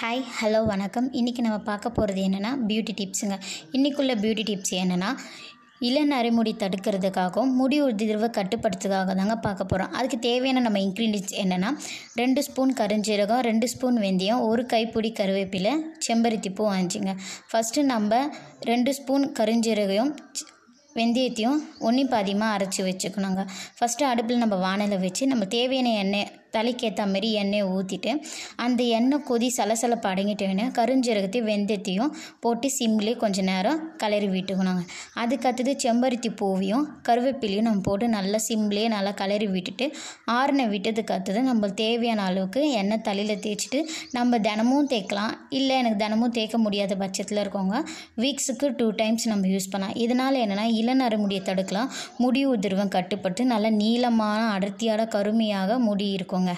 Hi hello வணக்கம். இன்றைக்கி நம்ம பார்க்க போகிறது என்னென்னா பியூட்டி டிப்ஸுங்க இன்றைக்குள்ள பியூட்டி டிப்ஸ் என்னென்னா இளநரைமுடி தடுக்கிறதுக்காகவும் முடி உதிர்வை கட்டுப்படுத்துறதுக்காக தாங்க பார்க்க போகிறோம் அதுக்கு தேவையான நம்ம இன்க்ரீடியன்ஸ் என்னென்னா ரெண்டு ஸ்பூன் கருஞ்சீரகம் ரெண்டு ஸ்பூன் வெந்தயம் ஒரு கைப்பிடி கருவேப்பிலை செம்பருத்தி பூ வாங்கிச்சிங்க ஃபஸ்ட்டு நம்ம ரெண்டு ஸ்பூன் கருஞ்சீரகம் வெந்தயத்தையும் ஒன்றி பாதியமாக அரைச்சி வச்சுக்கணுங்க. ஃபஸ்ட்டு அடுப்பில் நம்ம வானலை வச்சு நம்ம தேவையான எண்ணெய் தலைக்கு ஏற்ற மாரி எண்ணெயை ஊற்றிட்டு அந்த எண்ணெய் கொதி சலசலப்பு அடங்கிட்டோன்னே கருஞ்சீரகத்தையும் வெந்தயத்தையும் போட்டு சிம்லேயே கொஞ்சம் நேரம் கிளறி விட்டுக்கணுங்க. அதுக்கடுத்தது செம்பருத்தி பூவையும் கருவேப்பிலையும் நம்ம போட்டு நல்லா சிம்லேயே நல்லா கலரி விட்டுட்டு ஆறுனை விட்டதுக்கு அடுத்தது நம்ம தேவையான அளவுக்கு எண்ணெய் தலையில் தேய்ச்சிட்டு நம்ம தினமும் தேய்க்கலாம். இல்லை எனக்கு தினமும் தேய்க்க முடியாத பட்சத்தில் இருக்கவங்க வீக்ஸுக்கு டூ டைம்ஸ் நம்ம யூஸ் பண்ணலாம். இதனால் என்னென்னா இளநரை முடியை தடுக்கலாம். முடி உதிர்வம் கட்டுப்பட்டு நல்லா நீளமான அடர்த்தியான கருமையாக முடி இருக்கும். இருக்குங்க